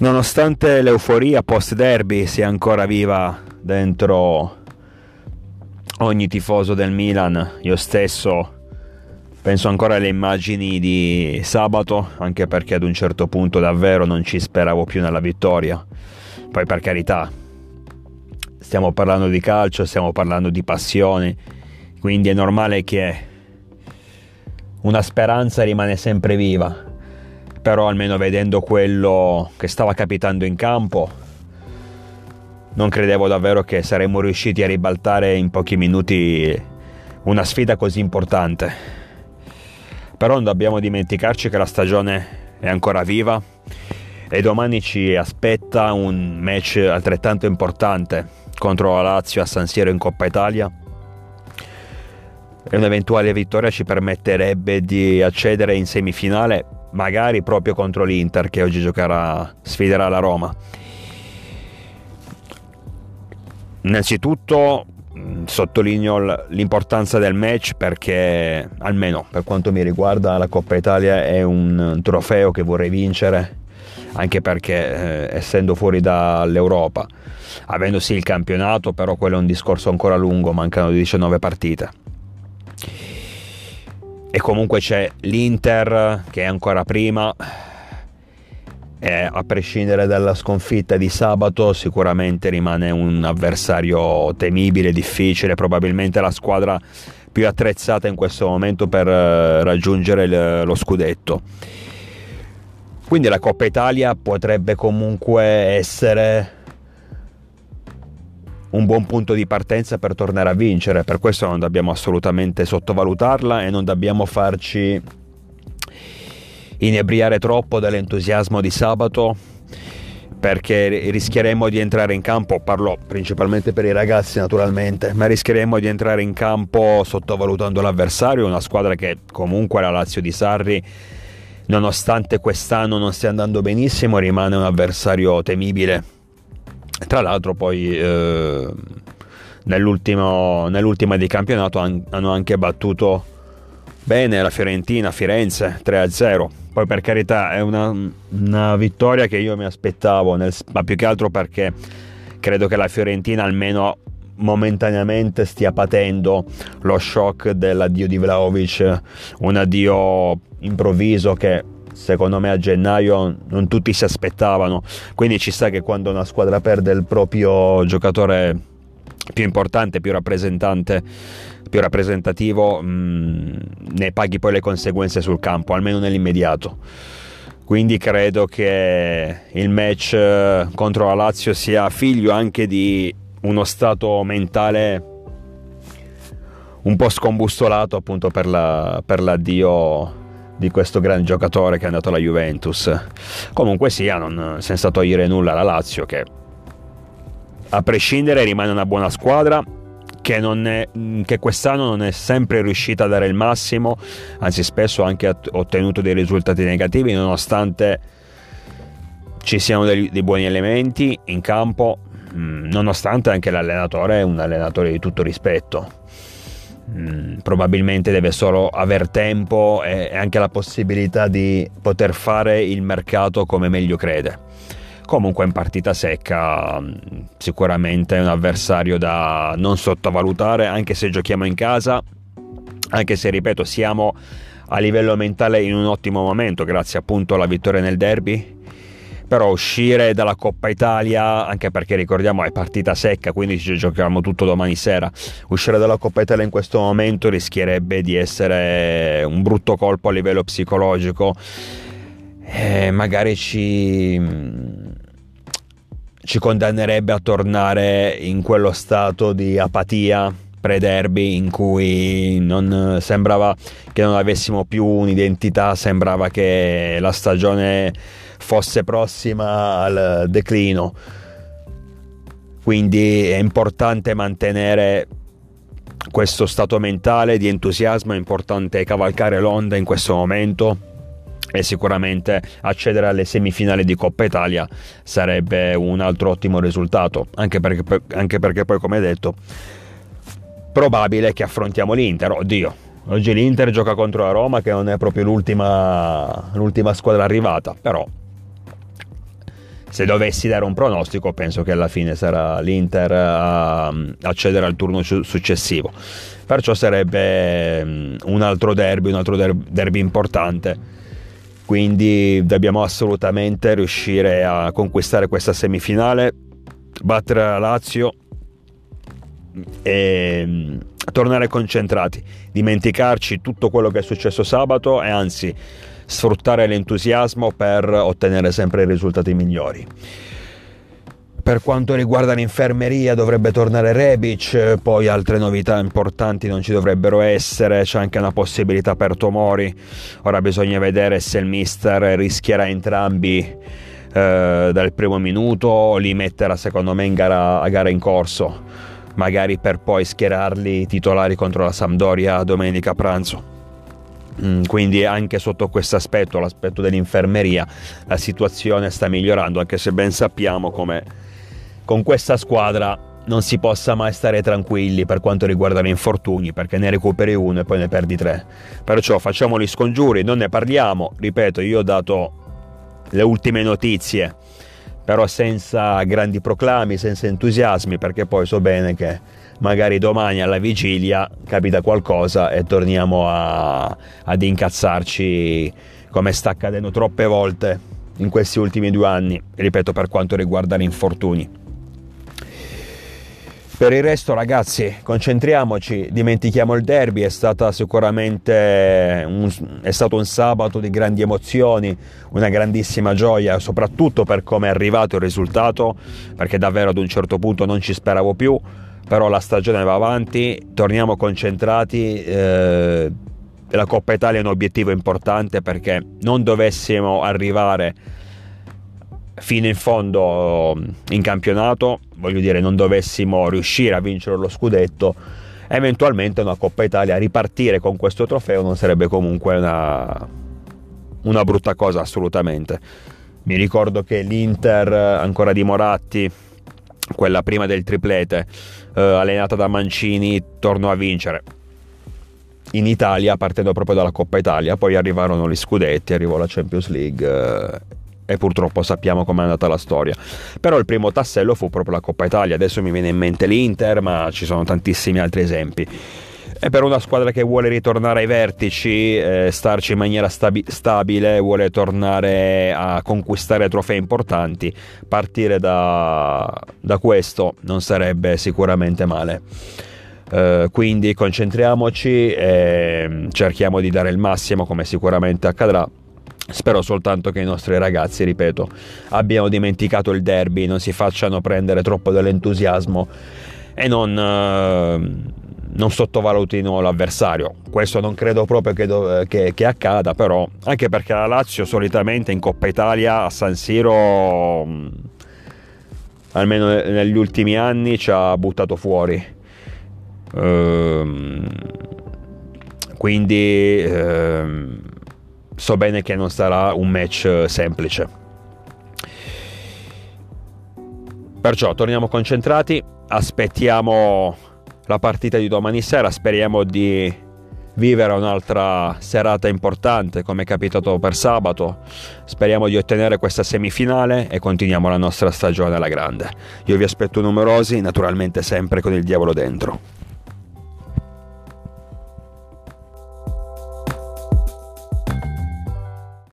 Nonostante l'euforia post derby sia ancora viva dentro ogni tifoso del Milan, io stesso penso ancora alle immagini di sabato, anche perché ad un certo punto davvero non ci speravo più nella vittoria. Poi per carità, stiamo parlando di calcio, stiamo parlando di passione, quindi è normale che una speranza rimane sempre viva però almeno vedendo quello che stava capitando in campo non credevo davvero che saremmo riusciti a ribaltare in pochi minuti una sfida così importante. Però non dobbiamo dimenticarci che la stagione è ancora viva e domani ci aspetta un match altrettanto importante contro la Lazio a San Siro in Coppa Italia e un'eventuale vittoria ci permetterebbe di accedere in semifinale magari proprio contro l'Inter che oggi giocherà, sfiderà la Roma. Innanzitutto mm, sottolineo l'importanza del match perché almeno per quanto mi riguarda la Coppa Italia è un trofeo che vorrei vincere anche perché eh, essendo fuori dall'Europa avendo sì il campionato però quello è un discorso ancora lungo mancano 19 partite e comunque c'è l'Inter che è ancora prima e a prescindere dalla sconfitta di sabato sicuramente rimane un avversario temibile, difficile, probabilmente la squadra più attrezzata in questo momento per eh, raggiungere lo scudetto. Quindi la Coppa Italia potrebbe comunque essere un buon punto di partenza per tornare a vincere, per questo non dobbiamo assolutamente sottovalutarla e non dobbiamo farci inebriare troppo dall'entusiasmo di sabato perché rischieremmo di entrare in campo, parlo principalmente per i ragazzi naturalmente, ma rischieremmo di entrare in campo sottovalutando l'avversario, una squadra che comunque la Lazio di Sarri, nonostante quest'anno non stia andando benissimo, rimane un avversario temibile tra l'altro poi eh, nell'ultima di campionato hanno anche battuto bene la Fiorentina Firenze 3-0. Poi per carità è una, una vittoria che io mi aspettavo, nel, ma più che altro perché credo che la Fiorentina almeno momentaneamente stia patendo lo shock dell'addio di Vlaovic, un addio improvviso che secondo me a gennaio non tutti si aspettavano, quindi ci sta che quando una squadra perde il proprio giocatore più importante, più rappresentante, più rappresentativo, mh, mm, ne paghi poi le conseguenze sul campo, almeno nell'immediato. Quindi credo che il match eh, contro la Lazio sia figlio anche di uno stato mentale un po' scombustolato appunto per, la, per l'addio di questo grande giocatore che è andato alla Juventus. Comunque sia, non, senza togliere nulla alla Lazio, che a prescindere rimane una buona squadra. Che, è, che, quest'anno non è sempre riuscita a dare il massimo, anzi spesso ha anche ottenuto dei risultati negativi, nonostante ci siano dei, dei buoni elementi in campo, nonostante anche l'allenatore è un allenatore di tutto rispetto Mm, probabilmente deve solo aver tempo e anche la possibilità di poter fare il mercato come meglio crede. Comunque in partita secca mm, sicuramente è un avversario da non sottovalutare anche se giochiamo in casa, anche se ripeto siamo a livello mentale in un ottimo momento grazie appunto alla vittoria nel derby però uscire dalla Coppa Italia, anche perché ricordiamo è partita secca, quindi ci giochiamo tutto domani sera, uscire dalla Coppa Italia in questo momento rischierebbe di essere un brutto colpo a livello psicologico. E magari ci, ci condannerebbe a tornare in quello stato di apatia pre-derby in cui non sembrava che non avessimo più un'identità, sembrava che la stagione fosse prossima al declino. Quindi è importante mantenere questo stato mentale di entusiasmo, è importante cavalcare l'onda in questo momento e sicuramente accedere alle semifinali di Coppa Italia sarebbe un altro ottimo risultato, anche perché, anche perché poi come detto probabile che affrontiamo l'Inter, oddio, oggi l'Inter gioca contro la Roma che non è proprio l'ultima, l'ultima squadra arrivata, però se dovessi dare un pronostico, penso che alla fine sarà l'Inter a accedere al turno successivo. Perciò sarebbe mm, un altro derby, un altro derby importante. Quindi dobbiamo assolutamente riuscire a conquistare questa semifinale, battere la Lazio e mm, tornare concentrati, dimenticarci tutto quello che è successo sabato e anzi sfruttare l'entusiasmo per ottenere sempre i risultati migliori. Per quanto riguarda l'infermeria dovrebbe tornare Rebic, poi altre novità importanti non ci dovrebbero essere, c'è anche una possibilità per Tomori, ora bisogna vedere se il mister rischierà entrambi eh, dal primo minuto o li metterà secondo me in gara, a gara in corso, magari per poi schierarli titolari contro la Sampdoria domenica pranzo. Mm, quindi anche sotto questo aspetto, l'aspetto dell'infermeria, la situazione sta migliorando, anche se ben sappiamo come con questa squadra non si possa mai stare tranquilli per quanto riguarda gli infortuni, perché ne recuperi uno e poi ne perdi tre. Perciò facciamo gli scongiuri, non ne parliamo, ripeto, io ho dato le ultime notizie, però senza grandi proclami, senza entusiasmi, perché poi so bene che magari domani alla vigilia capita qualcosa e torniamo a, ad incazzarci come sta accadendo troppe volte in questi ultimi due anni, ripeto per quanto riguarda gli infortuni. Per il resto, ragazzi, concentriamoci, dimentichiamo il derby, è, un, è stato un sabato di grandi emozioni, una grandissima gioia, soprattutto per come è arrivato il risultato, perché davvero ad un certo punto non ci speravo più però la stagione va avanti, torniamo concentrati. Eh, la Coppa Italia è un obiettivo importante perché non dovessimo arrivare fino in fondo in campionato, voglio dire, non dovessimo riuscire a vincere lo scudetto, eventualmente una Coppa Italia ripartire con questo trofeo non sarebbe comunque una, una brutta cosa assolutamente. Mi ricordo che l'Inter ancora di Moratti quella prima del triplete, eh, allenata da Mancini, tornò a vincere in Italia partendo proprio dalla Coppa Italia, poi arrivarono gli scudetti, arrivò la Champions League eh, e purtroppo sappiamo com'è andata la storia. Però il primo tassello fu proprio la Coppa Italia, adesso mi viene in mente l'Inter, ma ci sono tantissimi altri esempi. E per una squadra che vuole ritornare ai vertici, eh, starci in maniera stabi- stabile, vuole tornare a conquistare trofei importanti, partire da, da questo non sarebbe sicuramente male. Uh, quindi concentriamoci e cerchiamo di dare il massimo come sicuramente accadrà. Spero soltanto che i nostri ragazzi, ripeto, abbiano dimenticato il derby, non si facciano prendere troppo dall'entusiasmo e non, uh, non sottovalutino l'avversario. Questo non credo proprio che, che, che, accada, però, anche perché la Lazio solitamente in Coppa Italia a San Siro, mm, almeno negli ultimi anni, ci ha buttato fuori. Ehm, quindi ehm, so bene che non sarà un match semplice. Perciò torniamo concentrati, aspettiamo la partita di domani sera. Speriamo di vivere un'altra serata importante come è capitato per sabato. Speriamo di ottenere questa semifinale e continuiamo la nostra stagione alla grande. Io vi aspetto numerosi, naturalmente sempre con il diavolo dentro.